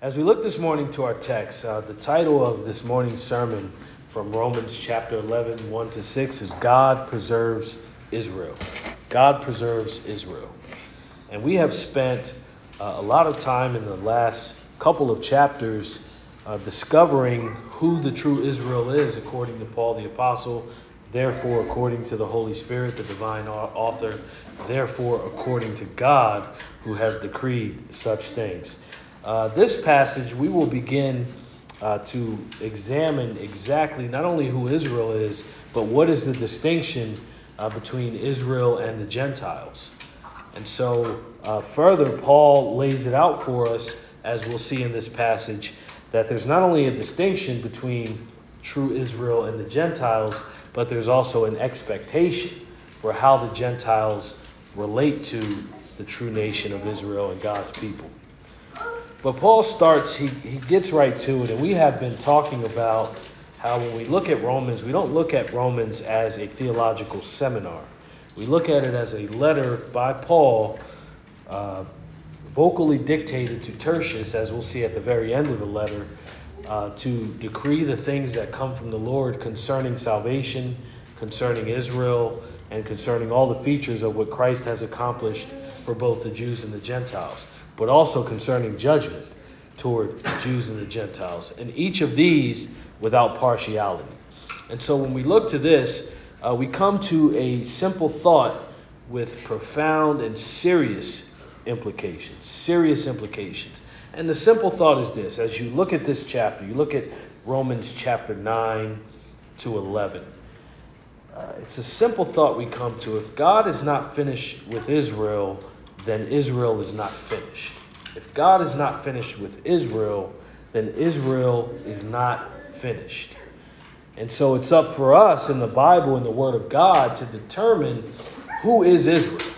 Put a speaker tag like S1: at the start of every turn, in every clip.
S1: As we look this morning to our text, uh, the title of this morning's sermon from Romans chapter 11, 1 to 6 is God Preserves Israel. God Preserves Israel. And we have spent uh, a lot of time in the last couple of chapters uh, discovering who the true Israel is according to Paul the Apostle, therefore, according to the Holy Spirit, the divine author, therefore, according to God who has decreed such things. Uh, this passage, we will begin uh, to examine exactly not only who Israel is, but what is the distinction uh, between Israel and the Gentiles. And so, uh, further, Paul lays it out for us, as we'll see in this passage, that there's not only a distinction between true Israel and the Gentiles, but there's also an expectation for how the Gentiles relate to the true nation of Israel and God's people. But Paul starts, he, he gets right to it, and we have been talking about how when we look at Romans, we don't look at Romans as a theological seminar. We look at it as a letter by Paul, uh, vocally dictated to Tertius, as we'll see at the very end of the letter, uh, to decree the things that come from the Lord concerning salvation, concerning Israel, and concerning all the features of what Christ has accomplished for both the Jews and the Gentiles but also concerning judgment toward Jews and the Gentiles. And each of these without partiality. And so when we look to this, uh, we come to a simple thought with profound and serious implications. Serious implications. And the simple thought is this as you look at this chapter, you look at Romans chapter 9 to 11. Uh, it's a simple thought we come to. If God is not finished with Israel, then Israel is not finished. If God is not finished with Israel, then Israel is not finished. And so it's up for us in the Bible and the Word of God to determine who is Israel.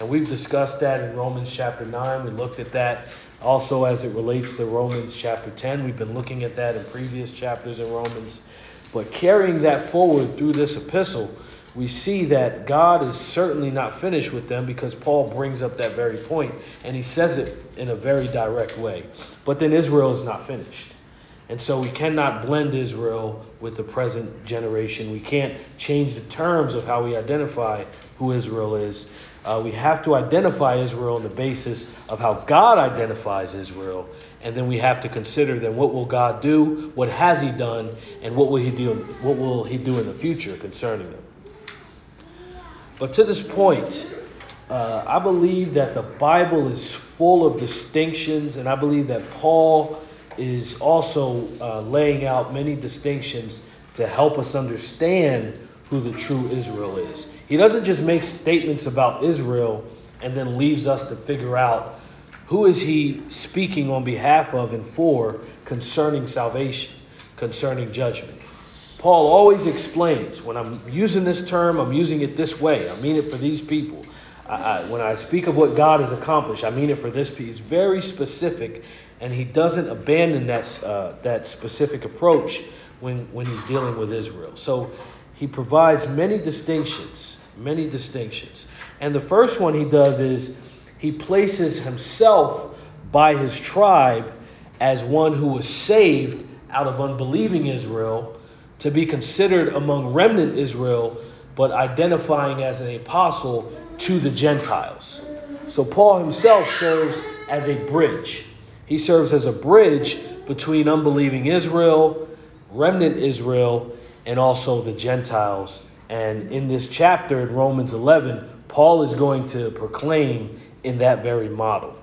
S1: And we've discussed that in Romans chapter 9. We looked at that also as it relates to Romans chapter 10. We've been looking at that in previous chapters in Romans. But carrying that forward through this epistle, we see that God is certainly not finished with them because Paul brings up that very point and he says it in a very direct way. But then Israel is not finished. And so we cannot blend Israel with the present generation. We can't change the terms of how we identify who Israel is. Uh, we have to identify Israel on the basis of how God identifies Israel. And then we have to consider then what will God do, what has He done, and what will He do, what will He do in the future concerning them. But to this point, uh, I believe that the Bible is full of distinctions, and I believe that Paul is also uh, laying out many distinctions to help us understand who the true Israel is. He doesn't just make statements about Israel and then leaves us to figure out who is he speaking on behalf of and for concerning salvation, concerning judgment. Paul always explains when I'm using this term, I'm using it this way. I mean it for these people. I, I, when I speak of what God has accomplished, I mean it for this piece. Very specific, and he doesn't abandon that uh, that specific approach when when he's dealing with Israel. So he provides many distinctions, many distinctions. And the first one he does is he places himself by his tribe as one who was saved out of unbelieving Israel to be considered among remnant Israel, but identifying as an apostle to the Gentiles. So Paul himself serves as a bridge. He serves as a bridge between unbelieving Israel, remnant Israel, and also the Gentiles. And in this chapter in Romans 11, Paul is going to proclaim in that very model.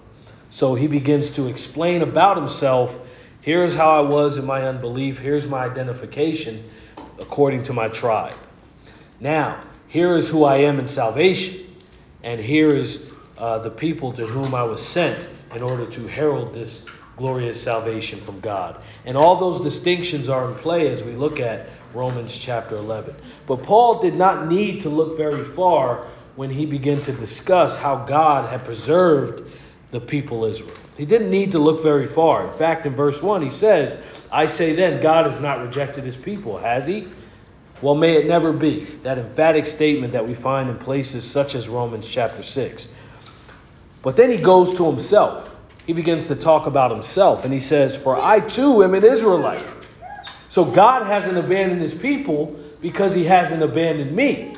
S1: So he begins to explain about himself Here's how I was in my unbelief. Here's my identification according to my tribe. Now, here is who I am in salvation. And here is uh, the people to whom I was sent in order to herald this glorious salvation from God. And all those distinctions are in play as we look at Romans chapter 11. But Paul did not need to look very far when he began to discuss how God had preserved the people Israel. He didn't need to look very far. In fact, in verse 1, he says, I say then, God has not rejected his people, has he? Well, may it never be. That emphatic statement that we find in places such as Romans chapter 6. But then he goes to himself. he begins to talk about himself. And he says, For I too am an Israelite. So God hasn't abandoned his people because he hasn't abandoned me.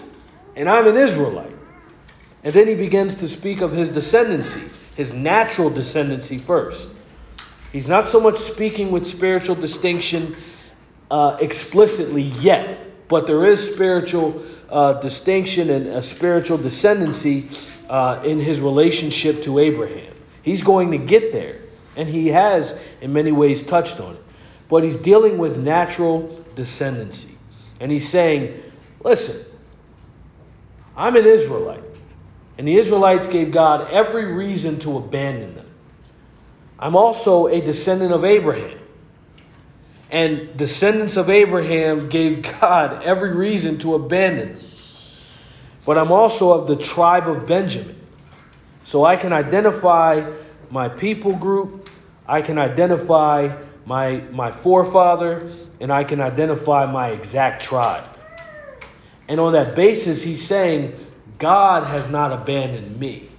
S1: And I'm an Israelite. And then he begins to speak of his descendancy, his natural descendancy first. He's not so much speaking with spiritual distinction uh, explicitly yet, but there is spiritual uh, distinction and a spiritual descendancy uh, in his relationship to Abraham. He's going to get there, and he has in many ways touched on it. But he's dealing with natural descendancy. And he's saying, listen, I'm an Israelite. And the Israelites gave God every reason to abandon them. I'm also a descendant of Abraham. And descendants of Abraham gave God every reason to abandon. But I'm also of the tribe of Benjamin. So I can identify my people group, I can identify my, my forefather, and I can identify my exact tribe. And on that basis, he's saying, God has not abandoned me.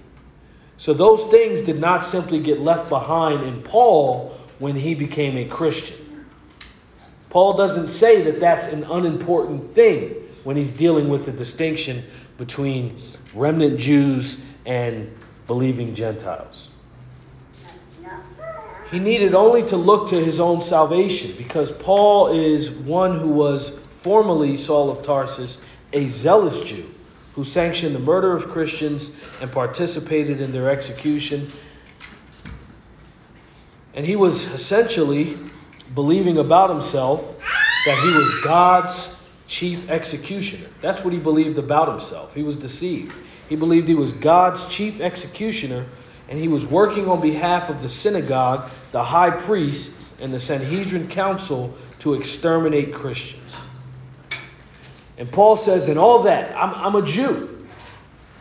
S1: So those things did not simply get left behind in Paul when he became a Christian. Paul doesn't say that that's an unimportant thing when he's dealing with the distinction between remnant Jews and believing Gentiles. He needed only to look to his own salvation because Paul is one who was formerly Saul of Tarsus, a zealous Jew who sanctioned the murder of Christians and participated in their execution. And he was essentially believing about himself that he was God's chief executioner. That's what he believed about himself. He was deceived. He believed he was God's chief executioner, and he was working on behalf of the synagogue, the high priest, and the Sanhedrin council to exterminate Christians. And Paul says, in all that, I'm, I'm a Jew.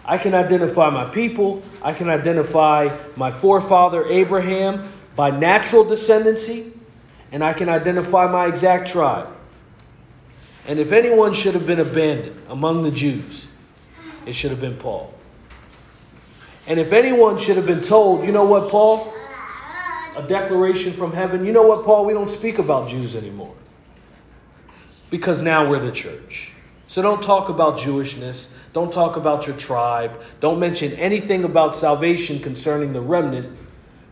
S1: I can identify my people. I can identify my forefather Abraham by natural descendancy. And I can identify my exact tribe. And if anyone should have been abandoned among the Jews, it should have been Paul. And if anyone should have been told, you know what, Paul? A declaration from heaven, you know what, Paul? We don't speak about Jews anymore. Because now we're the church. So don't talk about Jewishness. Don't talk about your tribe. Don't mention anything about salvation concerning the remnant.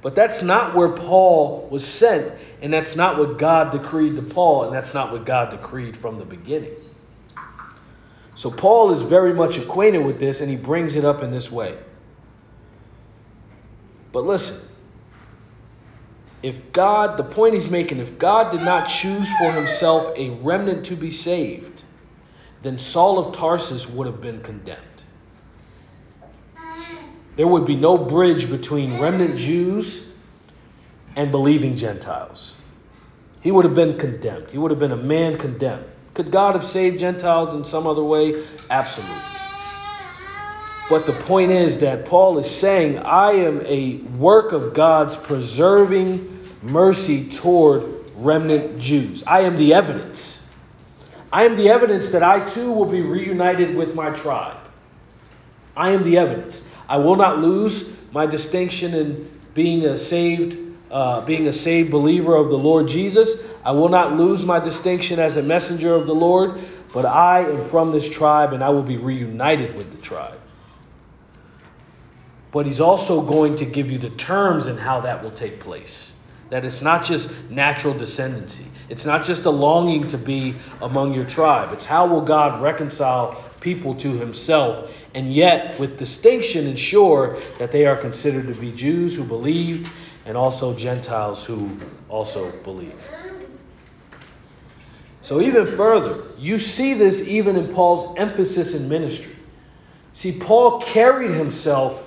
S1: But that's not where Paul was sent, and that's not what God decreed to Paul, and that's not what God decreed from the beginning. So Paul is very much acquainted with this, and he brings it up in this way. But listen, if God, the point he's making, if God did not choose for himself a remnant to be saved, then Saul of Tarsus would have been condemned. There would be no bridge between remnant Jews and believing Gentiles. He would have been condemned. He would have been a man condemned. Could God have saved Gentiles in some other way? Absolutely. But the point is that Paul is saying, I am a work of God's preserving mercy toward remnant Jews. I am the evidence. I am the evidence that I too will be reunited with my tribe. I am the evidence. I will not lose my distinction in being a saved, uh, being a saved believer of the Lord Jesus. I will not lose my distinction as a messenger of the Lord, but I am from this tribe and I will be reunited with the tribe. But he's also going to give you the terms and how that will take place. That it's not just natural descendancy. It's not just a longing to be among your tribe. It's how will God reconcile people to himself and yet with distinction ensure that they are considered to be Jews who believe and also Gentiles who also believe. So, even further, you see this even in Paul's emphasis in ministry. See, Paul carried himself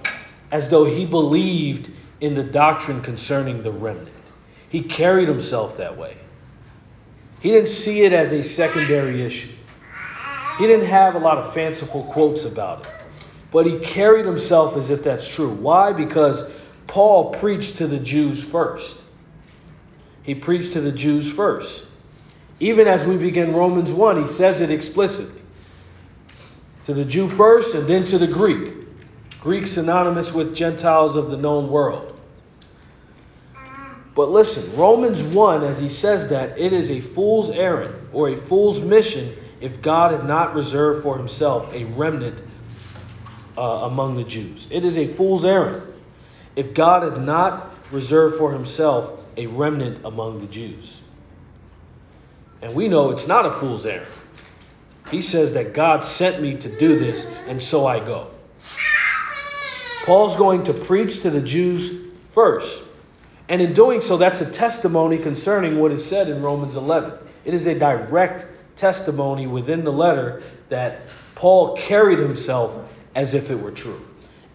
S1: as though he believed in the doctrine concerning the remnant. He carried himself that way. He didn't see it as a secondary issue. He didn't have a lot of fanciful quotes about it. But he carried himself as if that's true. Why? Because Paul preached to the Jews first. He preached to the Jews first. Even as we begin Romans 1, he says it explicitly. To the Jew first and then to the Greek. Greek synonymous with Gentiles of the known world. But listen, Romans 1, as he says that, it is a fool's errand or a fool's mission if God had not reserved for himself a remnant uh, among the Jews. It is a fool's errand if God had not reserved for himself a remnant among the Jews. And we know it's not a fool's errand. He says that God sent me to do this, and so I go. Paul's going to preach to the Jews first. And in doing so, that's a testimony concerning what is said in Romans 11. It is a direct testimony within the letter that Paul carried himself as if it were true.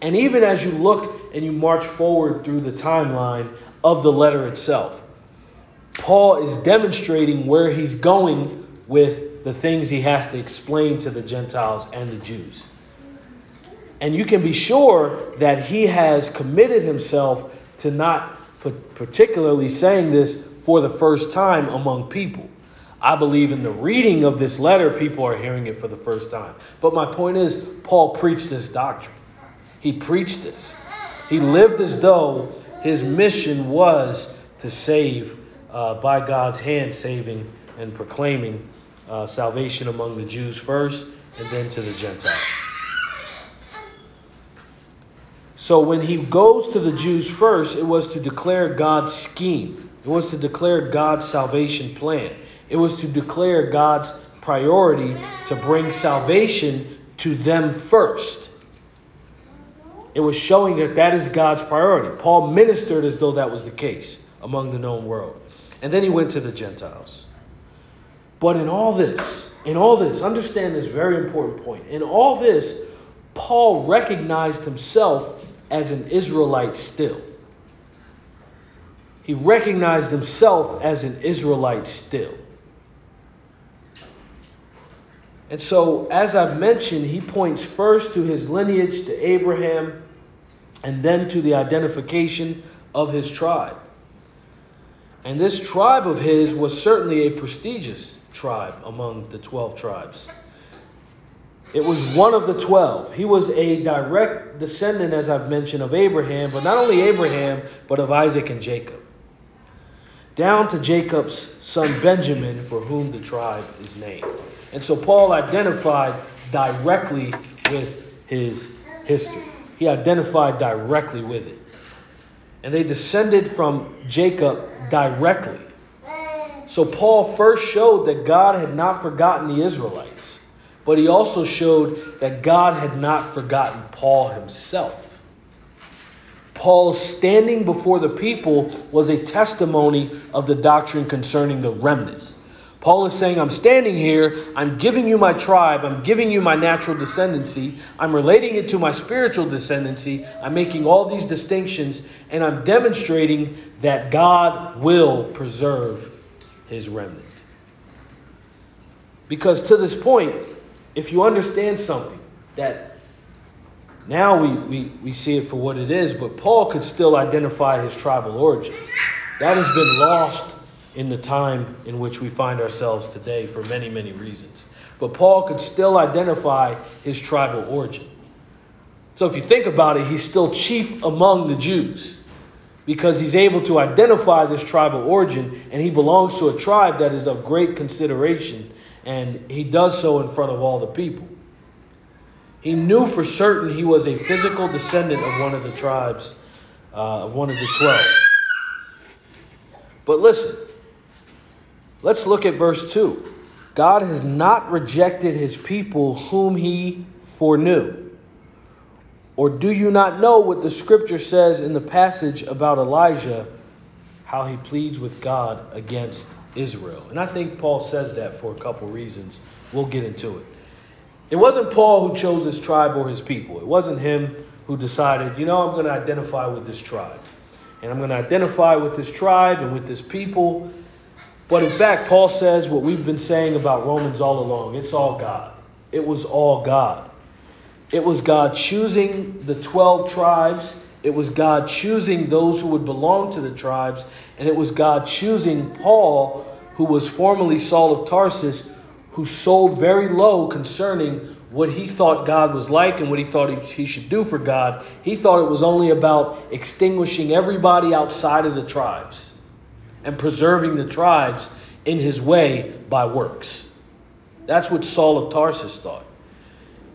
S1: And even as you look and you march forward through the timeline of the letter itself, Paul is demonstrating where he's going with the things he has to explain to the Gentiles and the Jews. And you can be sure that he has committed himself to not particularly saying this for the first time among people. I believe in the reading of this letter, people are hearing it for the first time. But my point is, Paul preached this doctrine. He preached this. He lived as though his mission was to save uh, by God's hand, saving and proclaiming uh, salvation among the Jews first and then to the Gentiles. So when he goes to the Jews first, it was to declare God's scheme, it was to declare God's salvation plan, it was to declare God's priority to bring salvation to them first. It was showing that that is God's priority. Paul ministered as though that was the case among the known world. And then he went to the Gentiles. But in all this, in all this, understand this very important point. In all this, Paul recognized himself as an Israelite still. He recognized himself as an Israelite still. And so, as I've mentioned, he points first to his lineage to Abraham and then to the identification of his tribe. And this tribe of his was certainly a prestigious tribe among the 12 tribes. It was one of the 12. He was a direct descendant, as I've mentioned, of Abraham, but not only Abraham, but of Isaac and Jacob. Down to Jacob's son Benjamin, for whom the tribe is named. And so Paul identified directly with his history. He identified directly with it and they descended from Jacob directly. So Paul first showed that God had not forgotten the Israelites, but he also showed that God had not forgotten Paul himself. Paul's standing before the people was a testimony of the doctrine concerning the remnant. Paul is saying, I'm standing here, I'm giving you my tribe, I'm giving you my natural descendancy, I'm relating it to my spiritual descendancy, I'm making all these distinctions, and I'm demonstrating that God will preserve his remnant. Because to this point, if you understand something, that now we, we, we see it for what it is, but Paul could still identify his tribal origin. That has been lost in the time in which we find ourselves today for many, many reasons. But Paul could still identify his tribal origin. So if you think about it, he's still chief among the Jews because he's able to identify this tribal origin and he belongs to a tribe that is of great consideration and he does so in front of all the people. He knew for certain he was a physical descendant of one of the tribes, uh, of one of the twelve. But listen, Let's look at verse 2. God has not rejected his people whom he foreknew. Or do you not know what the scripture says in the passage about Elijah, how he pleads with God against Israel? And I think Paul says that for a couple reasons. We'll get into it. It wasn't Paul who chose his tribe or his people. It wasn't him who decided, you know, I'm going to identify with this tribe. And I'm going to identify with this tribe and with this people but in fact, Paul says what we've been saying about Romans all along it's all God. It was all God. It was God choosing the 12 tribes. It was God choosing those who would belong to the tribes. And it was God choosing Paul, who was formerly Saul of Tarsus, who sold very low concerning what he thought God was like and what he thought he, he should do for God. He thought it was only about extinguishing everybody outside of the tribes. and preserving the tribes in his way by works. That's what Saul of Tarsus thought.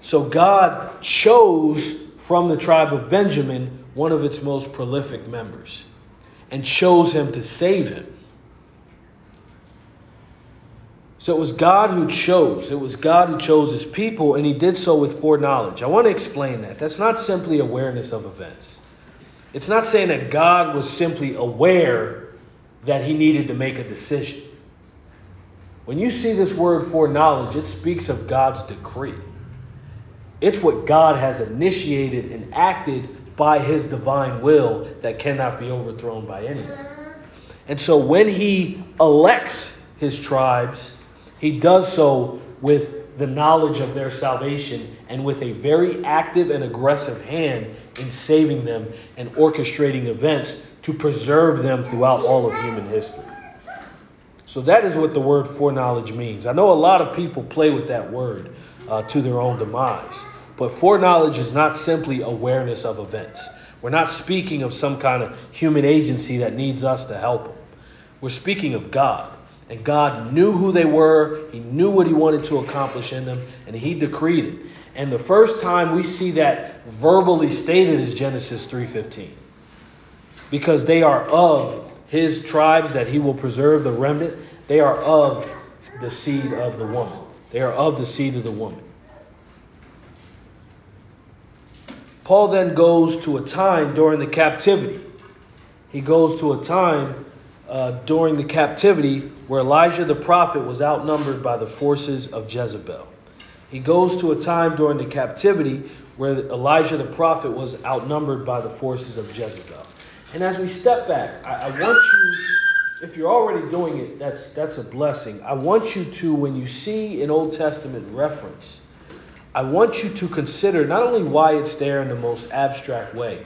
S1: So God chose from the tribe of Benjamin one of its most prolific members and chose him to save him. So it was God who chose. It was God who chose his people, and he did so with foreknowledge. I want to explain that. That's not simply awareness of events. It's not saying that God was simply aware that he needed to make a decision. When you see this word foreknowledge, it speaks of God's decree. It's what God has initiated and acted by his divine will that cannot be overthrown by anyone. And so when he elects his tribes, he does so with the knowledge of their salvation and with a very active and aggressive hand in saving them and orchestrating events to preserve them throughout all of human history. So that is what the word foreknowledge means. I know a lot of people play with that word uh, to their own demise, but foreknowledge is not simply awareness of events. We're not speaking of some kind of human agency that needs us to help them. We're speaking of God. And God knew who they were, He knew what He wanted to accomplish in them, and He decreed it. And the first time we see that verbally stated is Genesis 3:15. Because they are of his tribes that he will preserve the remnant, they are of the seed of the woman. They are of the seed of the woman. Paul then goes to a time during the captivity. He goes to a time uh, during the captivity where Elijah the prophet was outnumbered by the forces of Jezebel. He goes to a time during the captivity where Elijah the prophet was outnumbered by the forces of Jezebel. And as we step back, I, I want you, if you're already doing it, that's that's a blessing. I want you to, when you see an Old Testament reference, I want you to consider not only why it's there in the most abstract way,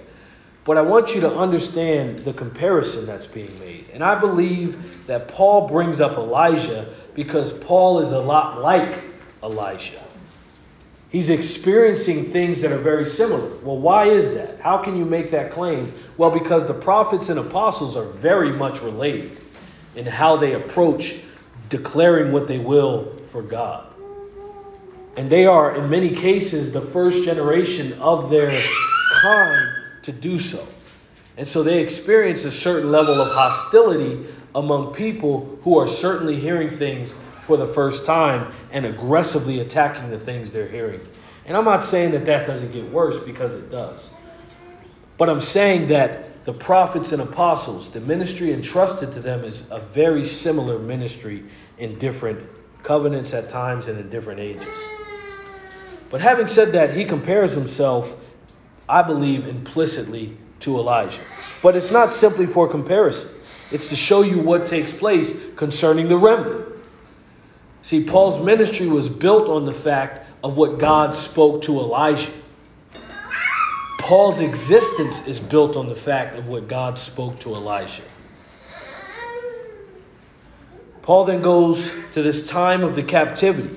S1: but I want you to understand the comparison that's being made. And I believe that Paul brings up Elijah because Paul is a lot like Elijah. He's experiencing things that are very similar. Well, why is that? How can you make that claim? Well, because the prophets and apostles are very much related in how they approach declaring what they will for God. And they are, in many cases, the first generation of their kind to do so. And so they experience a certain level of hostility among people who are certainly hearing things for the first time and aggressively attacking the things they're hearing. And I'm not saying that that doesn't get worse because it does. But I'm saying that the prophets and apostles, the ministry entrusted to them is a very similar ministry in different covenants at times and in different ages. But having said that, he compares himself I believe, implicitly to Elijah. But it's not simply for comparison, it's to show you what takes place concerning the remnant. See, Paul's ministry was built on the fact of what God spoke to Elijah. Paul's existence is built on the fact of what God spoke to Elijah. Paul then goes to this time of the captivity.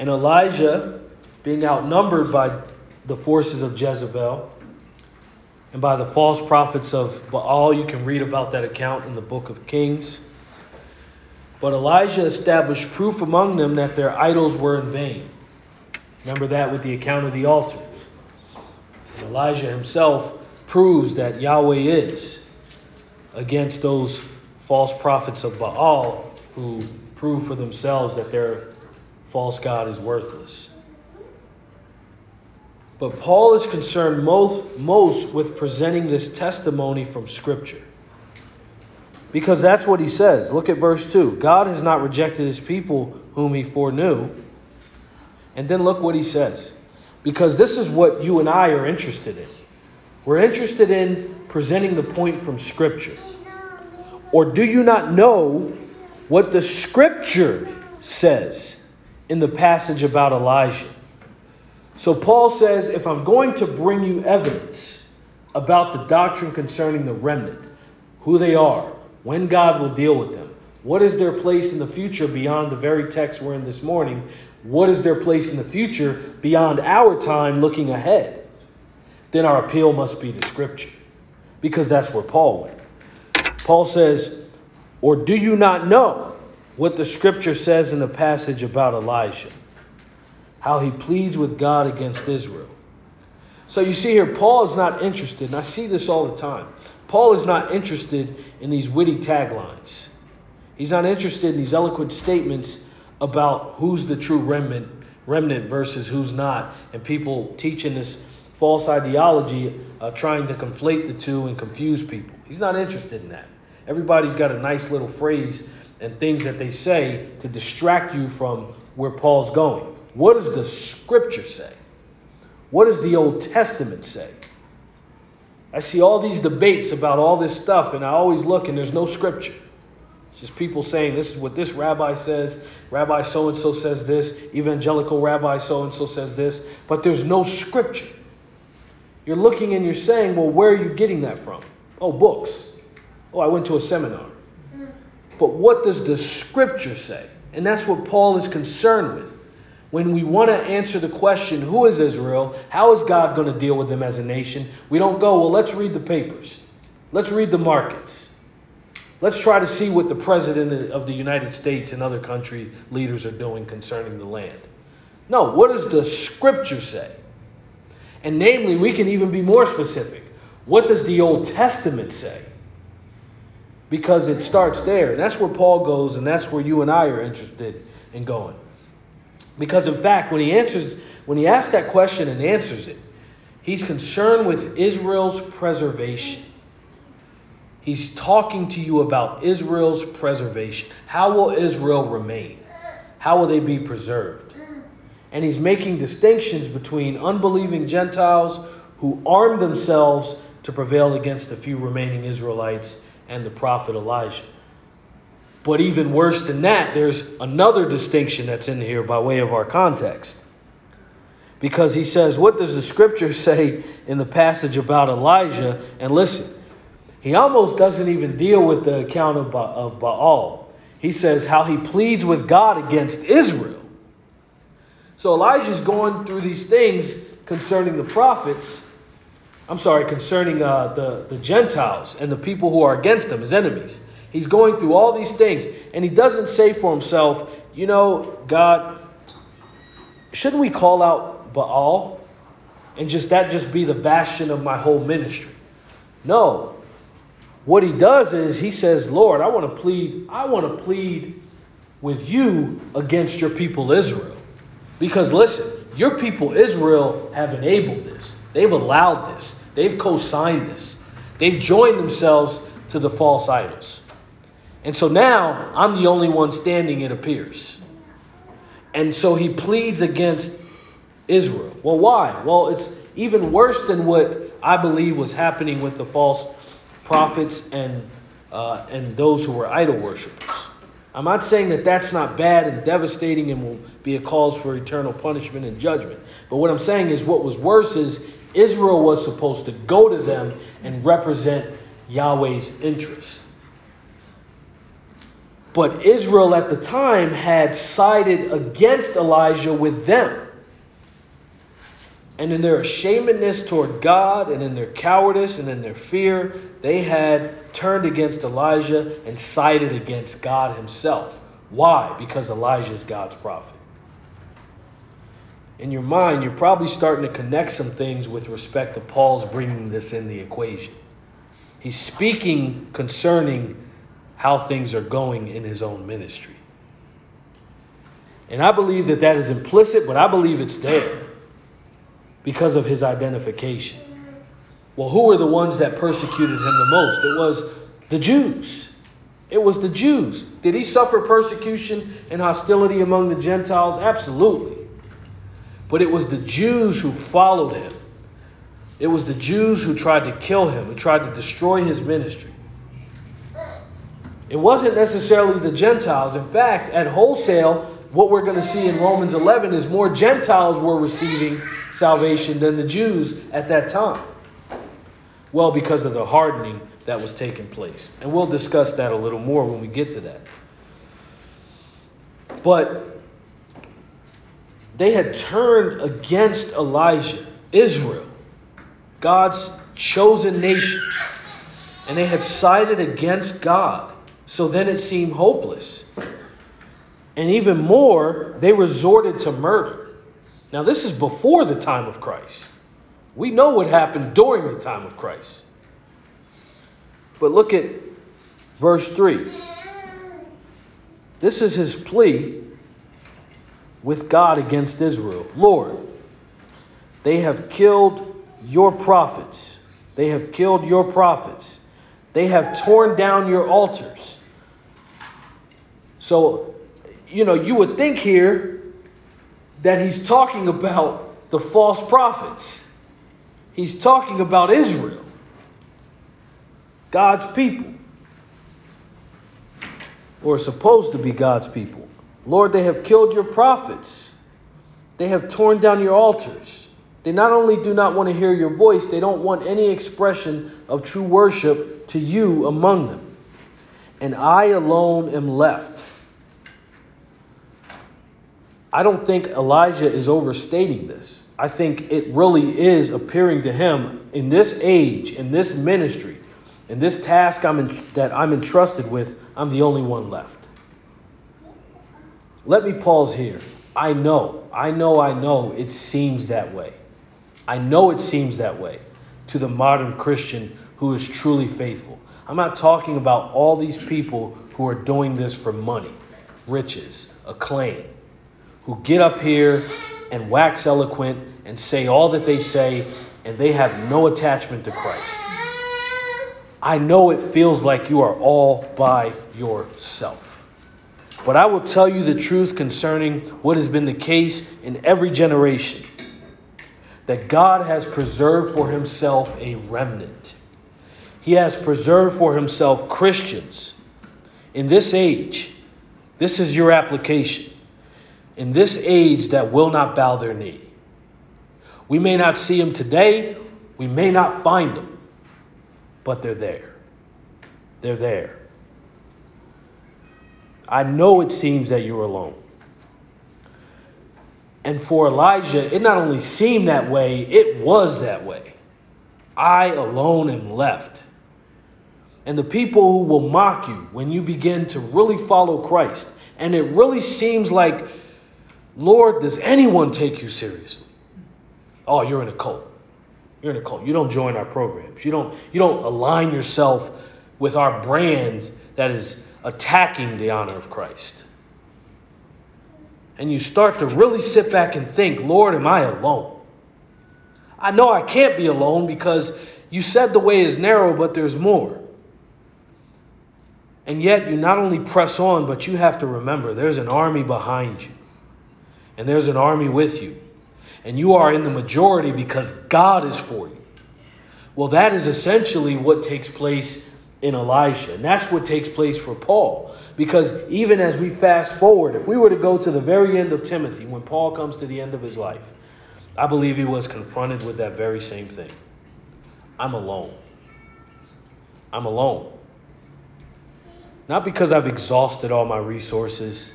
S1: And Elijah, being outnumbered by the forces of Jezebel and by the false prophets of Baal. You can read about that account in the book of Kings. But Elijah established proof among them that their idols were in vain. Remember that with the account of the altars. And Elijah himself proves that Yahweh is against those false prophets of Baal who prove for themselves that their false God is worthless. But Paul is concerned most, most with presenting this testimony from Scripture. Because that's what he says. Look at verse 2. God has not rejected his people whom he foreknew. And then look what he says. Because this is what you and I are interested in. We're interested in presenting the point from Scripture. Or do you not know what the Scripture says in the passage about Elijah? So Paul says, if I'm going to bring you evidence about the doctrine concerning the remnant, who they are, when God will deal with them, what is their place in the future beyond the very text we're in this morning? What is their place in the future beyond our time looking ahead? Then our appeal must be to Scripture, because that's where Paul went. Paul says, Or do you not know what the scripture says in the passage about Elijah? How he pleads with God against Israel. So you see here, Paul is not interested, and I see this all the time. Paul is not interested in these witty taglines. He's not interested in these eloquent statements about who's the true remnant, remnant versus who's not, and people teaching this false ideology, uh, trying to conflate the two and confuse people. He's not interested in that. Everybody's got a nice little phrase and things that they say to distract you from where Paul's going. What does the scripture say? What does the Old Testament say? I see all these debates about all this stuff, and I always look and there's no scripture. It's just people saying this is what this rabbi says, rabbi so and so says this, evangelical rabbi so and so says this, but there's no scripture. You're looking and you're saying, well, where are you getting that from? Oh, books. Oh, I went to a seminar. But what does the scripture say? And that's what Paul is concerned with. When we want to answer the question, who is Israel? How is God going to deal with them as a nation? We don't go, well, let's read the papers. Let's read the markets. Let's try to see what the president of the United States and other country leaders are doing concerning the land. No, what does the scripture say? And namely, we can even be more specific. What does the Old Testament say? Because it starts there. And that's where Paul goes, and that's where you and I are interested in going. Because in fact, when he answers, when he asks that question and answers it, he's concerned with Israel's preservation. He's talking to you about Israel's preservation. How will Israel remain? How will they be preserved? And he's making distinctions between unbelieving Gentiles who arm themselves to prevail against the few remaining Israelites and the prophet Elijah. But even worse than that, there's another distinction that's in here by way of our context. Because he says, What does the scripture say in the passage about Elijah? And listen, he almost doesn't even deal with the account of, ba- of Baal. He says how he pleads with God against Israel. So Elijah's going through these things concerning the prophets. I'm sorry, concerning uh, the, the Gentiles and the people who are against him, his enemies. He's going through all these things, and he doesn't say for himself, you know, God, shouldn't we call out Baal and just that just be the bastion of my whole ministry? No. What he does is he says, Lord, I want to plead, I want to plead with you against your people Israel. Because listen, your people Israel have enabled this. They've allowed this. They've co-signed this. They've joined themselves to the false idols. And so now I'm the only one standing, it appears. And so he pleads against Israel. Well, why? Well, it's even worse than what I believe was happening with the false prophets and uh, and those who were idol worshippers. I'm not saying that that's not bad and devastating and will be a cause for eternal punishment and judgment. But what I'm saying is what was worse is Israel was supposed to go to them and represent Yahweh's interests. But Israel at the time had sided against Elijah with them. And in their ashamedness toward God, and in their cowardice, and in their fear, they had turned against Elijah and sided against God Himself. Why? Because Elijah is God's prophet. In your mind, you're probably starting to connect some things with respect to Paul's bringing this in the equation. He's speaking concerning how things are going in his own ministry. And I believe that that is implicit, but I believe it's there because of his identification. Well, who were the ones that persecuted him the most? It was the Jews. It was the Jews. Did he suffer persecution and hostility among the Gentiles? Absolutely. But it was the Jews who followed him. It was the Jews who tried to kill him, who tried to destroy his ministry. It wasn't necessarily the Gentiles. In fact, at wholesale, what we're going to see in Romans 11 is more Gentiles were receiving salvation than the Jews at that time. Well, because of the hardening that was taking place. And we'll discuss that a little more when we get to that. But they had turned against Elijah, Israel, God's chosen nation, and they had sided against God. So then it seemed hopeless. And even more, they resorted to murder. Now, this is before the time of Christ. We know what happened during the time of Christ. But look at verse 3. This is his plea with God against Israel. Lord, they have killed your prophets. They have killed your prophets. They have torn down your altars. So, you know, you would think here that he's talking about the false prophets. He's talking about Israel, God's people, or supposed to be God's people. Lord, they have killed your prophets, they have torn down your altars. They not only do not want to hear your voice, they don't want any expression of true worship to you among them. And I alone am left. I don't think Elijah is overstating this. I think it really is appearing to him in this age, in this ministry, in this task I'm in, that I'm entrusted with, I'm the only one left. Let me pause here. I know, I know, I know it seems that way. I know it seems that way to the modern Christian who is truly faithful. I'm not talking about all these people who are doing this for money, riches, acclaim, who get up here and wax eloquent and say all that they say, and they have no attachment to Christ. I know it feels like you are all by yourself. But I will tell you the truth concerning what has been the case in every generation that God has preserved for himself a remnant. He has preserved for himself Christians in this age. This is your application. In this age that will not bow their knee. We may not see them today, we may not find them, but they're there. They're there. I know it seems that you're alone. And for Elijah, it not only seemed that way, it was that way. I alone am left. And the people who will mock you when you begin to really follow Christ, and it really seems like, Lord, does anyone take you seriously? Oh, you're in a cult. You're in a cult. You don't join our programs. You don't you don't align yourself with our brand that is attacking the honor of Christ and you start to really sit back and think, Lord, am I alone? I know I can't be alone because you said the way is narrow, but there's more. And yet you not only press on, but you have to remember there's an army behind you, and there's an army with you. And you are in the majority because God is for you. Well, that is essentially what takes place in Elijah. And that's what takes place for Paul. Because even as we fast forward, if we were to go to the very end of Timothy, when Paul comes to the end of his life, I believe he was confronted with that very same thing. I'm alone. I'm alone. Not because I've exhausted all my resources,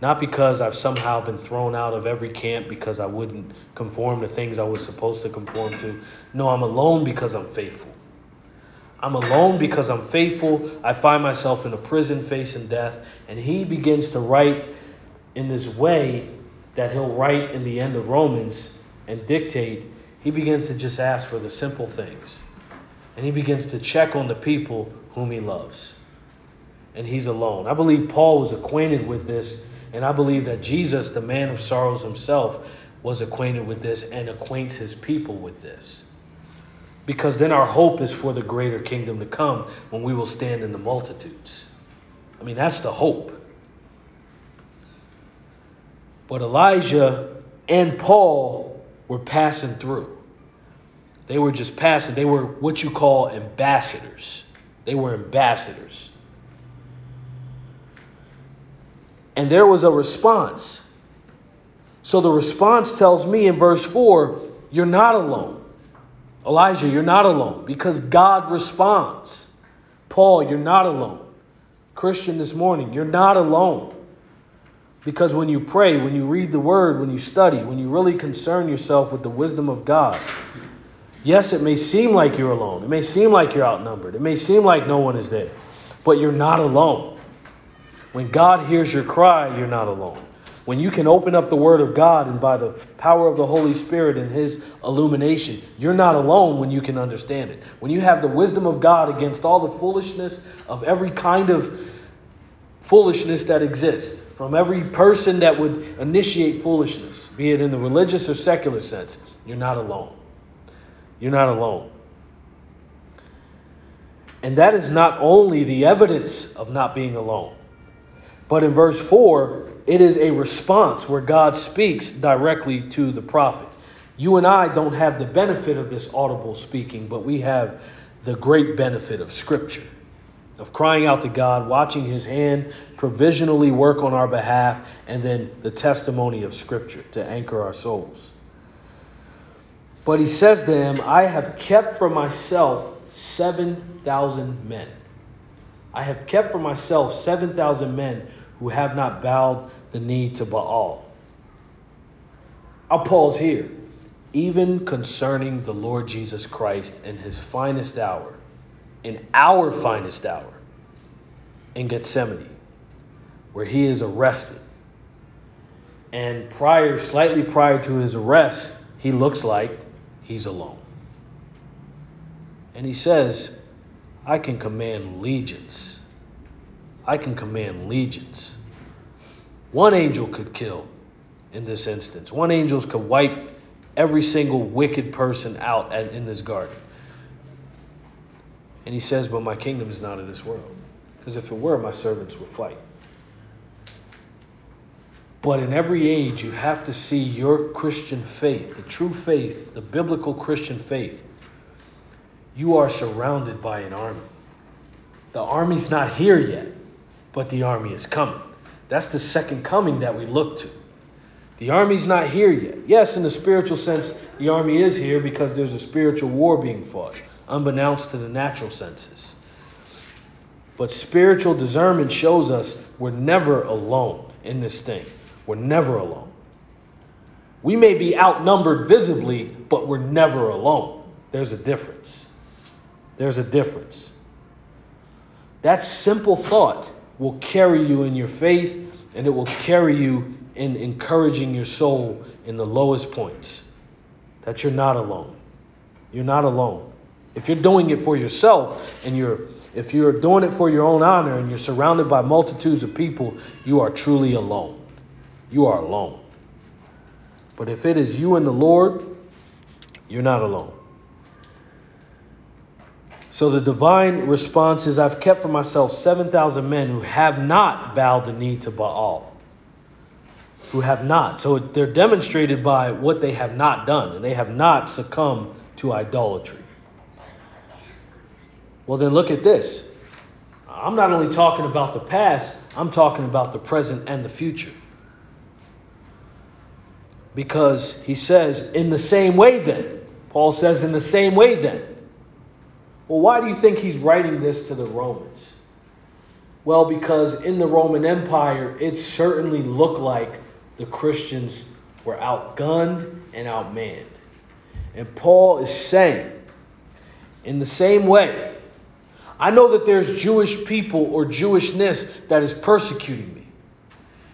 S1: not because I've somehow been thrown out of every camp because I wouldn't conform to things I was supposed to conform to. No, I'm alone because I'm faithful. I'm alone because I'm faithful. I find myself in a prison facing death. And he begins to write in this way that he'll write in the end of Romans and dictate. He begins to just ask for the simple things. And he begins to check on the people whom he loves. And he's alone. I believe Paul was acquainted with this. And I believe that Jesus, the man of sorrows himself, was acquainted with this and acquaints his people with this. Because then our hope is for the greater kingdom to come when we will stand in the multitudes. I mean, that's the hope. But Elijah and Paul were passing through. They were just passing. They were what you call ambassadors. They were ambassadors. And there was a response. So the response tells me in verse 4 you're not alone. Elijah, you're not alone because God responds. Paul, you're not alone. Christian this morning, you're not alone. Because when you pray, when you read the word, when you study, when you really concern yourself with the wisdom of God, yes, it may seem like you're alone. It may seem like you're outnumbered. It may seem like no one is there. But you're not alone. When God hears your cry, you're not alone. When you can open up the Word of God and by the power of the Holy Spirit and His illumination, you're not alone when you can understand it. When you have the wisdom of God against all the foolishness of every kind of foolishness that exists, from every person that would initiate foolishness, be it in the religious or secular sense, you're not alone. You're not alone. And that is not only the evidence of not being alone, but in verse 4, it is a response where God speaks directly to the prophet. You and I don't have the benefit of this audible speaking, but we have the great benefit of Scripture, of crying out to God, watching His hand provisionally work on our behalf, and then the testimony of Scripture to anchor our souls. But he says to him, I have kept for myself 7,000 men. I have kept for myself 7,000 men who have not bowed the knee to Baal. I'll pause here. Even concerning the Lord Jesus Christ in his finest hour, in our finest hour, in Gethsemane, where he is arrested. And prior, slightly prior to his arrest, he looks like he's alone. And he says, I can command legions. I can command legions. One angel could kill in this instance. One angel could wipe every single wicked person out in this garden. And he says, But my kingdom is not of this world. Because if it were, my servants would fight. But in every age, you have to see your Christian faith, the true faith, the biblical Christian faith. You are surrounded by an army. The army's not here yet, but the army is coming. That's the second coming that we look to. The army's not here yet. Yes, in the spiritual sense, the army is here because there's a spiritual war being fought, unbeknownst to the natural senses. But spiritual discernment shows us we're never alone in this thing. We're never alone. We may be outnumbered visibly, but we're never alone. There's a difference. There's a difference. That simple thought will carry you in your faith and it will carry you in encouraging your soul in the lowest points. That you're not alone. You're not alone. If you're doing it for yourself and you're if you're doing it for your own honor and you're surrounded by multitudes of people, you are truly alone you are alone. But if it is you and the Lord, you're not alone. So the divine response is I've kept for myself 7,000 men who have not bowed the knee to Baal. Who have not. So they're demonstrated by what they have not done, and they have not succumbed to idolatry. Well, then look at this. I'm not only talking about the past, I'm talking about the present and the future. Because he says, in the same way then. Paul says, in the same way then. Well, why do you think he's writing this to the Romans? Well, because in the Roman Empire, it certainly looked like the Christians were outgunned and outmanned. And Paul is saying, in the same way, I know that there's Jewish people or Jewishness that is persecuting me.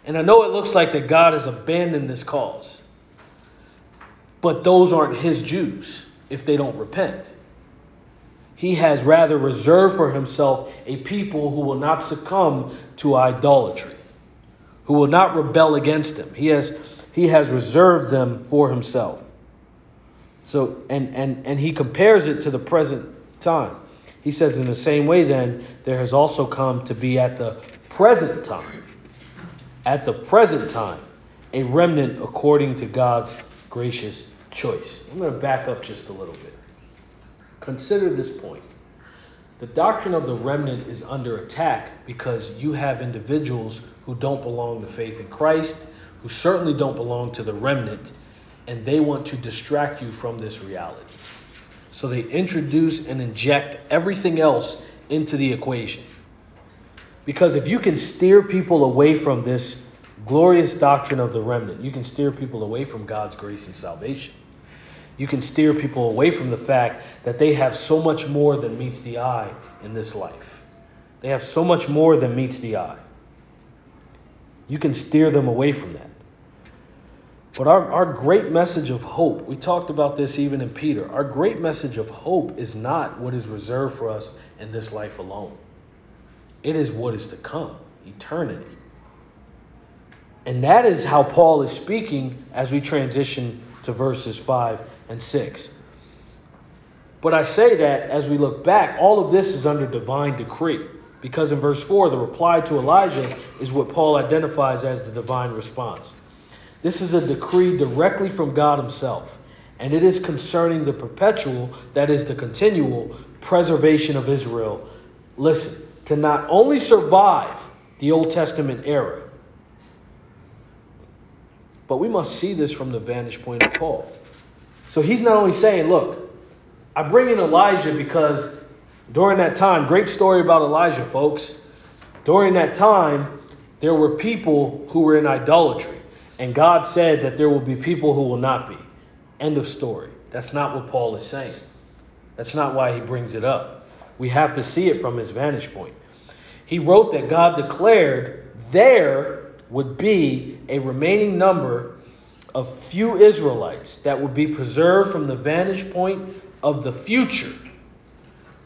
S1: And I know it looks like that God has abandoned this cause. But those aren't his Jews if they don't repent. He has rather reserved for himself a people who will not succumb to idolatry, who will not rebel against him. He has, he has reserved them for himself. So, and, and, and he compares it to the present time. He says, in the same way, then, there has also come to be at the present time, at the present time, a remnant according to God's gracious choice. I'm going to back up just a little bit. Consider this point. The doctrine of the remnant is under attack because you have individuals who don't belong to faith in Christ, who certainly don't belong to the remnant, and they want to distract you from this reality. So they introduce and inject everything else into the equation. Because if you can steer people away from this glorious doctrine of the remnant. You can steer people away from God's grace and salvation. You can steer people away from the fact that they have so much more than meets the eye in this life. They have so much more than meets the eye. You can steer them away from that. But our, our great message of hope, we talked about this even in Peter. Our great message of hope is not what is reserved for us in this life alone, it is what is to come eternity. And that is how Paul is speaking as we transition to verses 5 and 6. But I say that as we look back, all of this is under divine decree. Because in verse 4, the reply to Elijah is what Paul identifies as the divine response. This is a decree directly from God Himself, and it is concerning the perpetual, that is, the continual preservation of Israel. Listen, to not only survive the Old Testament era, but we must see this from the vantage point of Paul. So he's not only saying, look, I bring in Elijah because during that time, great story about Elijah, folks. During that time, there were people who were in idolatry. And God said that there will be people who will not be. End of story. That's not what Paul is saying. That's not why he brings it up. We have to see it from his vantage point. He wrote that God declared there would be a remaining number of few Israelites that would be preserved from the vantage point of the future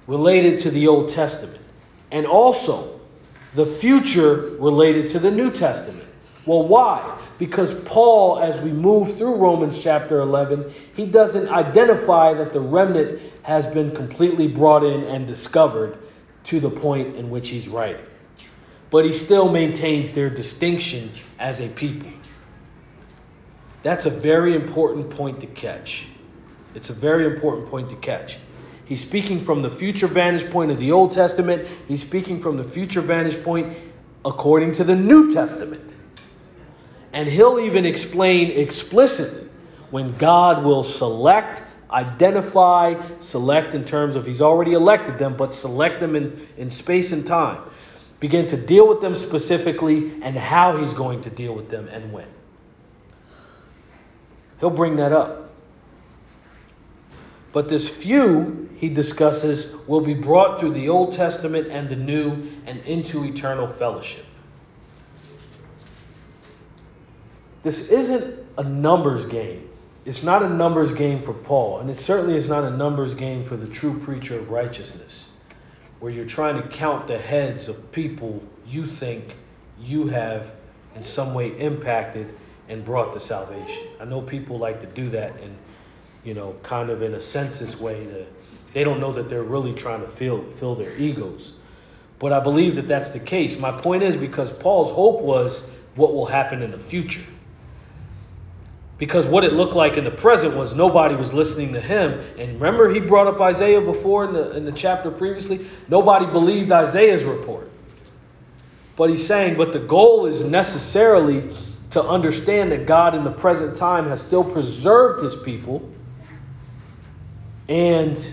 S1: related to the Old Testament, and also the future related to the New Testament. Well, why? Because Paul, as we move through Romans chapter 11, he doesn't identify that the remnant has been completely brought in and discovered to the point in which he's writing. But he still maintains their distinction as a people. That's a very important point to catch. It's a very important point to catch. He's speaking from the future vantage point of the Old Testament. He's speaking from the future vantage point according to the New Testament. And he'll even explain explicitly when God will select, identify, select in terms of he's already elected them, but select them in, in space and time. Begin to deal with them specifically and how he's going to deal with them and when. He'll bring that up. But this few, he discusses, will be brought through the Old Testament and the New and into eternal fellowship. This isn't a numbers game. It's not a numbers game for Paul, and it certainly is not a numbers game for the true preacher of righteousness, where you're trying to count the heads of people you think you have in some way impacted and brought to salvation. I know people like to do that and you know, kind of in a census way they don't know that they're really trying to fill fill their egos. But I believe that that's the case. My point is because Paul's hope was what will happen in the future. Because what it looked like in the present was nobody was listening to him. And remember, he brought up Isaiah before in the, in the chapter previously? Nobody believed Isaiah's report. But he's saying, but the goal is necessarily to understand that God in the present time has still preserved his people and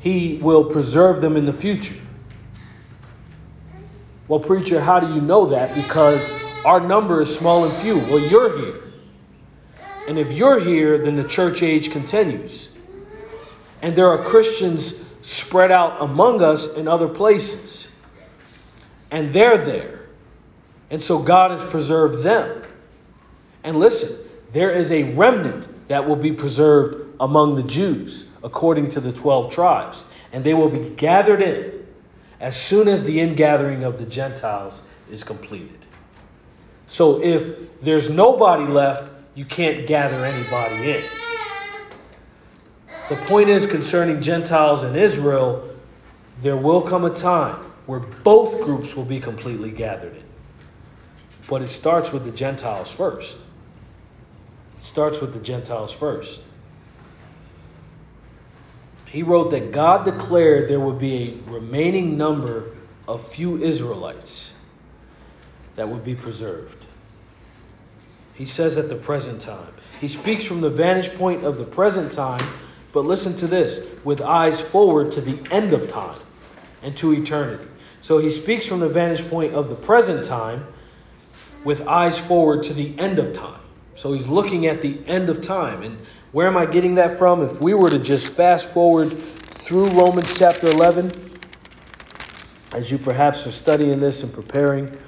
S1: he will preserve them in the future. Well, preacher, how do you know that? Because our number is small and few. Well, you're here. And if you're here, then the church age continues. And there are Christians spread out among us in other places. And they're there. And so God has preserved them. And listen, there is a remnant that will be preserved among the Jews according to the 12 tribes. And they will be gathered in as soon as the ingathering of the Gentiles is completed. So if there's nobody left, you can't gather anybody in. The point is concerning Gentiles and Israel, there will come a time where both groups will be completely gathered in. But it starts with the Gentiles first. Starts with the Gentiles first. He wrote that God declared there would be a remaining number of few Israelites that would be preserved. He says at the present time. He speaks from the vantage point of the present time, but listen to this with eyes forward to the end of time and to eternity. So he speaks from the vantage point of the present time with eyes forward to the end of time. So he's looking at the end of time. And where am I getting that from? If we were to just fast forward through Romans chapter 11, as you perhaps are studying this and preparing,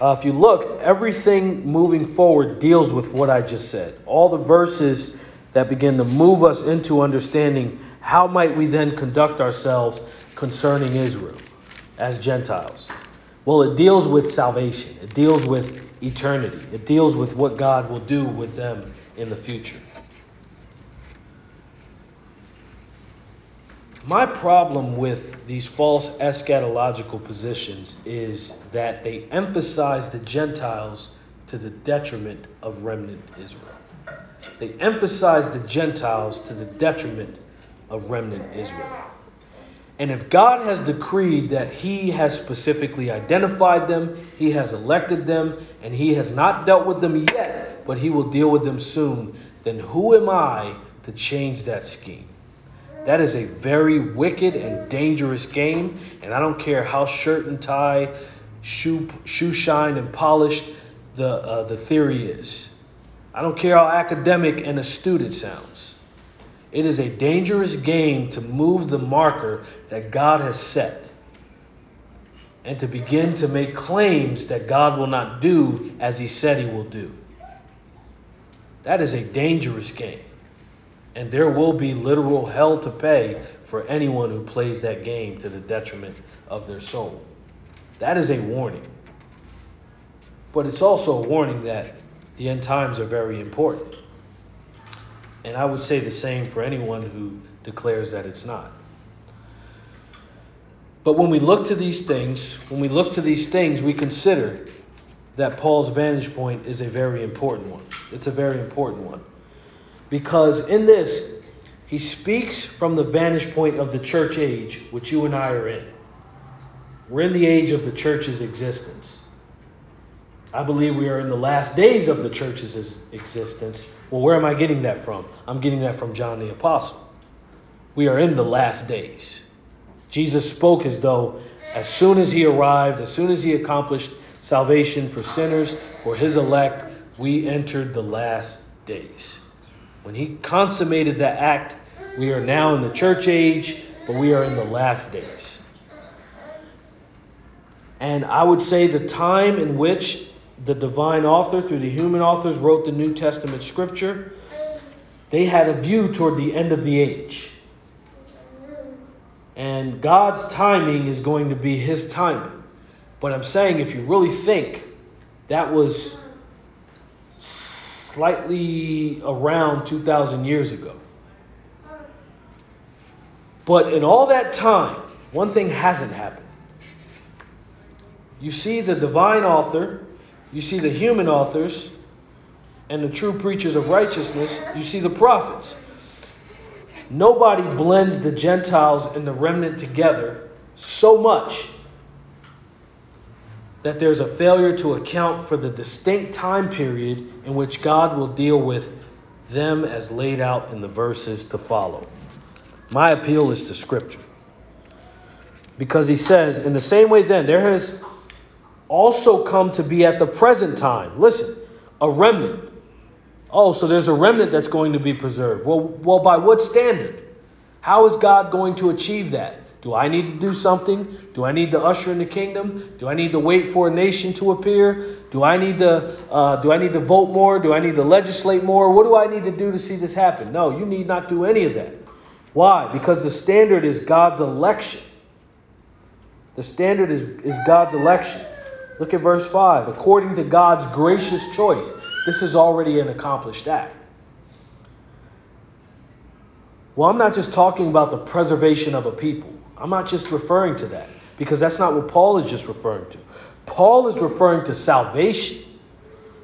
S1: Uh, if you look, everything moving forward deals with what I just said. All the verses that begin to move us into understanding how might we then conduct ourselves concerning Israel as Gentiles. Well, it deals with salvation. It deals with eternity. It deals with what God will do with them in the future. My problem with these false eschatological positions is that they emphasize the Gentiles to the detriment of remnant Israel. They emphasize the Gentiles to the detriment of remnant Israel. And if God has decreed that He has specifically identified them, He has elected them, and He has not dealt with them yet, but He will deal with them soon, then who am I to change that scheme? That is a very wicked and dangerous game, and I don't care how shirt and tie, shoe, shoe shine, and polished the, uh, the theory is. I don't care how academic and astute it sounds. It is a dangerous game to move the marker that God has set and to begin to make claims that God will not do as He said He will do. That is a dangerous game. And there will be literal hell to pay for anyone who plays that game to the detriment of their soul. That is a warning. But it's also a warning that the end times are very important. And I would say the same for anyone who declares that it's not. But when we look to these things, when we look to these things, we consider that Paul's vantage point is a very important one. It's a very important one. Because in this, he speaks from the vantage point of the church age, which you and I are in. We're in the age of the church's existence. I believe we are in the last days of the church's existence. Well, where am I getting that from? I'm getting that from John the Apostle. We are in the last days. Jesus spoke as though as soon as he arrived, as soon as he accomplished salvation for sinners, for his elect, we entered the last days. When he consummated that act, we are now in the church age, but we are in the last days. And I would say the time in which the divine author, through the human authors, wrote the New Testament scripture, they had a view toward the end of the age. And God's timing is going to be his timing. But I'm saying if you really think that was slightly around 2,000 years ago. But in all that time, one thing hasn't happened. You see the divine author, you see the human authors, and the true preachers of righteousness, you see the prophets. Nobody blends the Gentiles and the remnant together so much that there's a failure to account for the distinct time period in which God will deal with them as laid out in the verses to follow. My appeal is to Scripture. Because he says, in the same way, then, there has also come to be at the present time, listen, a remnant. Oh, so there's a remnant that's going to be preserved. Well, well, by what standard? How is God going to achieve that? Do I need to do something? Do I need to usher in the kingdom? Do I need to wait for a nation to appear? Do I need to uh, do I need to vote more? Do I need to legislate more? What do I need to do to see this happen? No, you need not do any of that. Why? Because the standard is God's election. The standard is, is God's election. Look at verse 5. According to God's gracious choice, this is already an accomplished act. Well, I'm not just talking about the preservation of a people. I'm not just referring to that because that's not what Paul is just referring to. Paul is referring to salvation.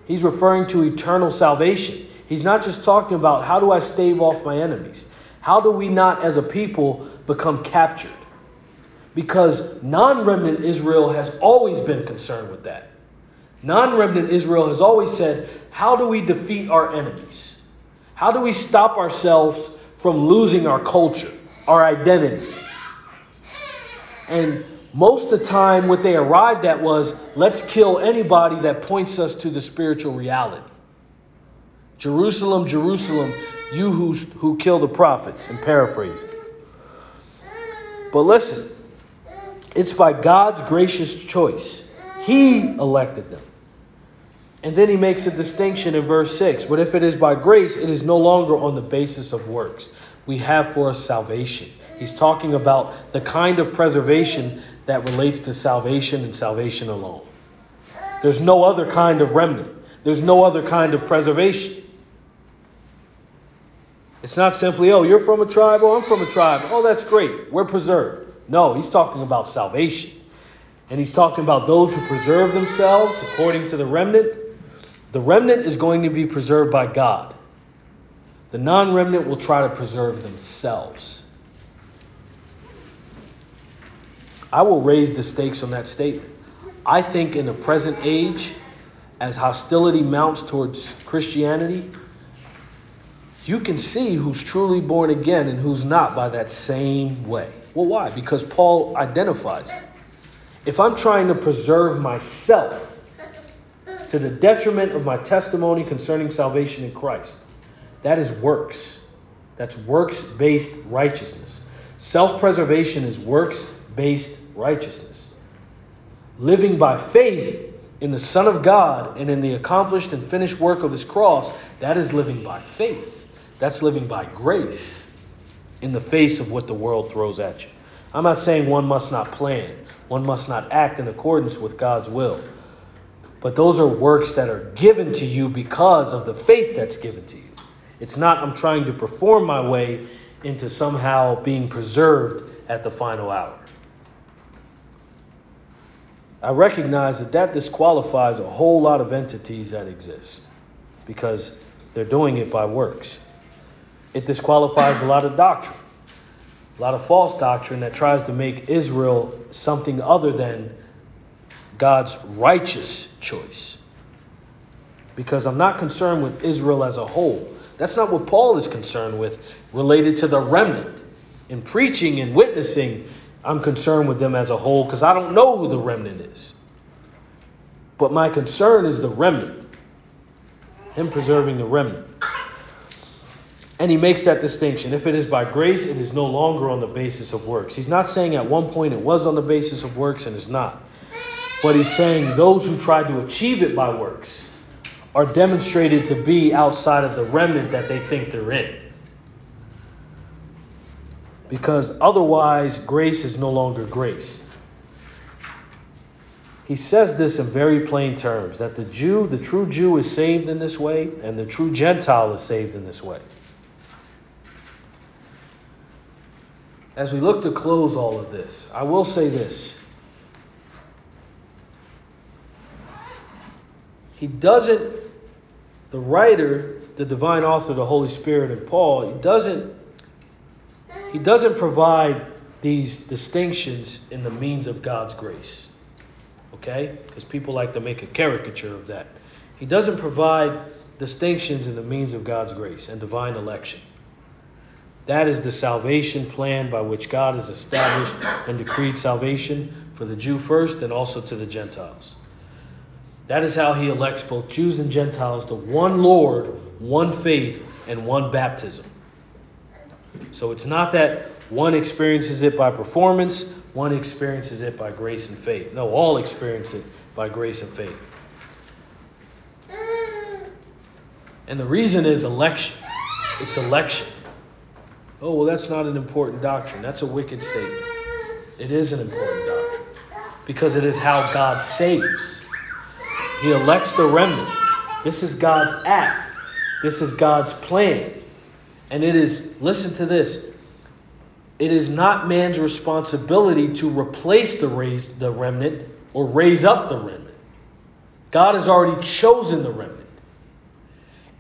S1: He's referring to eternal salvation. He's not just talking about how do I stave off my enemies? How do we not, as a people, become captured? Because non remnant Israel has always been concerned with that. Non remnant Israel has always said, How do we defeat our enemies? How do we stop ourselves from losing our culture, our identity? And most of the time, what they arrived at was let's kill anybody that points us to the spiritual reality. Jerusalem, Jerusalem, you who, who kill the prophets, and paraphrasing. But listen, it's by God's gracious choice. He elected them. And then he makes a distinction in verse 6. But if it is by grace, it is no longer on the basis of works. We have for us salvation. He's talking about the kind of preservation that relates to salvation and salvation alone. There's no other kind of remnant, there's no other kind of preservation. It's not simply, oh, you're from a tribe, oh, I'm from a tribe. Oh, that's great. We're preserved. No, he's talking about salvation. And he's talking about those who preserve themselves according to the remnant the remnant is going to be preserved by God. The non remnant will try to preserve themselves. I will raise the stakes on that statement. I think in the present age, as hostility mounts towards Christianity, you can see who's truly born again and who's not by that same way. Well, why? Because Paul identifies it. If I'm trying to preserve myself, to the detriment of my testimony concerning salvation in Christ. That is works. That's works based righteousness. Self preservation is works based righteousness. Living by faith in the Son of God and in the accomplished and finished work of his cross, that is living by faith. That's living by grace in the face of what the world throws at you. I'm not saying one must not plan, one must not act in accordance with God's will. But those are works that are given to you because of the faith that's given to you. It's not I'm trying to perform my way into somehow being preserved at the final hour. I recognize that that disqualifies a whole lot of entities that exist because they're doing it by works. It disqualifies a lot of doctrine, a lot of false doctrine that tries to make Israel something other than God's righteous choice. Because I'm not concerned with Israel as a whole. That's not what Paul is concerned with related to the remnant. In preaching and witnessing, I'm concerned with them as a whole because I don't know who the remnant is. But my concern is the remnant, Him preserving the remnant. And he makes that distinction. If it is by grace, it is no longer on the basis of works. He's not saying at one point it was on the basis of works and is not. But he's saying those who try to achieve it by works are demonstrated to be outside of the remnant that they think they're in. Because otherwise, grace is no longer grace. He says this in very plain terms that the Jew, the true Jew, is saved in this way, and the true Gentile is saved in this way. As we look to close all of this, I will say this. he doesn't, the writer, the divine author, the Holy Spirit, and Paul, he doesn't, he doesn't provide these distinctions in the means of God's grace. Okay? Because people like to make a caricature of that. He doesn't provide distinctions in the means of God's grace and divine election. That is the salvation plan by which God has established and decreed salvation for the Jew first and also to the Gentiles. That is how he elects both Jews and Gentiles to one Lord, one faith, and one baptism. So it's not that one experiences it by performance, one experiences it by grace and faith. No, all experience it by grace and faith. And the reason is election. It's election. Oh, well, that's not an important doctrine. That's a wicked statement. It is an important doctrine because it is how God saves. He elects the remnant. This is God's act. This is God's plan. And it is, listen to this, it is not man's responsibility to replace the, raise, the remnant or raise up the remnant. God has already chosen the remnant.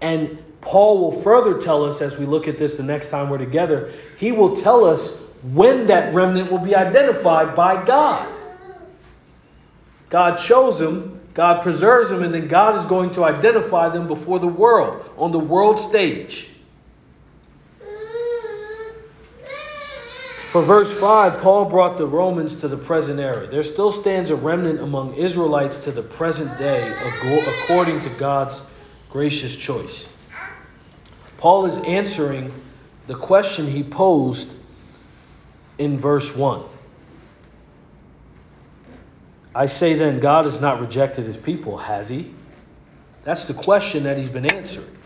S1: And Paul will further tell us as we look at this the next time we're together, he will tell us when that remnant will be identified by God. God chose them God preserves them, and then God is going to identify them before the world, on the world stage. For verse 5, Paul brought the Romans to the present era. There still stands a remnant among Israelites to the present day, according to God's gracious choice. Paul is answering the question he posed in verse 1. I say then, God has not rejected his people, has he? That's the question that he's been answering.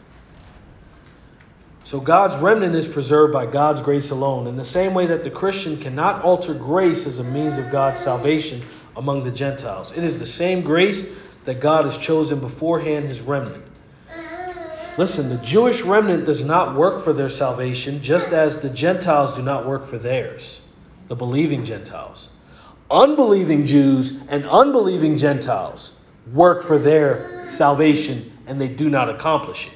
S1: So God's remnant is preserved by God's grace alone, in the same way that the Christian cannot alter grace as a means of God's salvation among the Gentiles. It is the same grace that God has chosen beforehand his remnant. Listen, the Jewish remnant does not work for their salvation, just as the Gentiles do not work for theirs, the believing Gentiles. Unbelieving Jews and unbelieving Gentiles work for their salvation, and they do not accomplish it.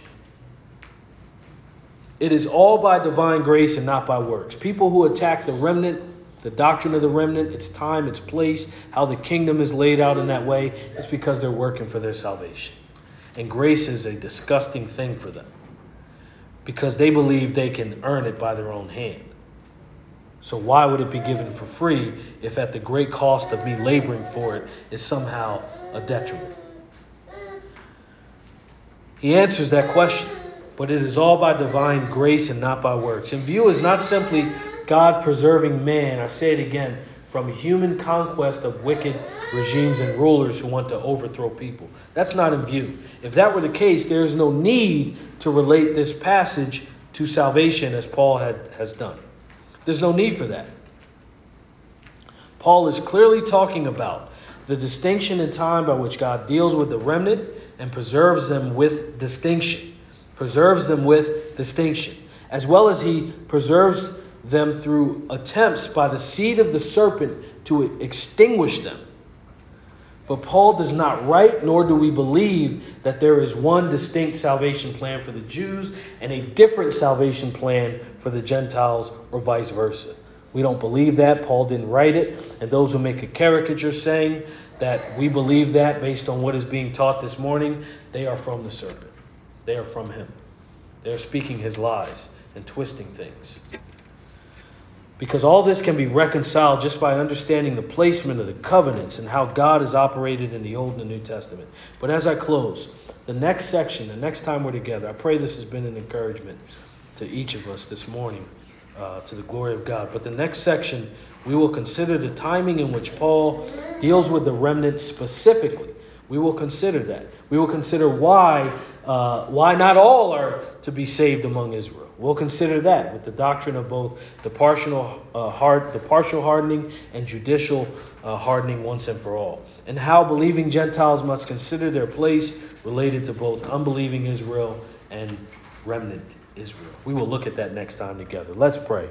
S1: It is all by divine grace and not by works. People who attack the remnant, the doctrine of the remnant, its time, its place, how the kingdom is laid out in that way, it's because they're working for their salvation. And grace is a disgusting thing for them because they believe they can earn it by their own hand. So, why would it be given for free if at the great cost of me laboring for it is somehow a detriment? He answers that question, but it is all by divine grace and not by works. In view is not simply God preserving man, I say it again, from human conquest of wicked regimes and rulers who want to overthrow people. That's not in view. If that were the case, there is no need to relate this passage to salvation as Paul had, has done. There's no need for that. Paul is clearly talking about the distinction in time by which God deals with the remnant and preserves them with distinction. Preserves them with distinction. As well as he preserves them through attempts by the seed of the serpent to extinguish them. But Paul does not write, nor do we believe that there is one distinct salvation plan for the Jews and a different salvation plan for the Gentiles, or vice versa. We don't believe that. Paul didn't write it. And those who make a caricature saying that we believe that based on what is being taught this morning, they are from the serpent. They are from him. They are speaking his lies and twisting things. Because all this can be reconciled just by understanding the placement of the covenants and how God has operated in the Old and the New Testament. But as I close, the next section, the next time we're together, I pray this has been an encouragement to each of us this morning uh, to the glory of God. But the next section, we will consider the timing in which Paul deals with the remnant specifically. We will consider that. We will consider why uh, why not all are to be saved among Israel. We'll consider that with the doctrine of both the partial uh, hard, the partial hardening and judicial uh, hardening once and for all, and how believing Gentiles must consider their place related to both unbelieving Israel and remnant Israel. We will look at that next time together. Let's pray.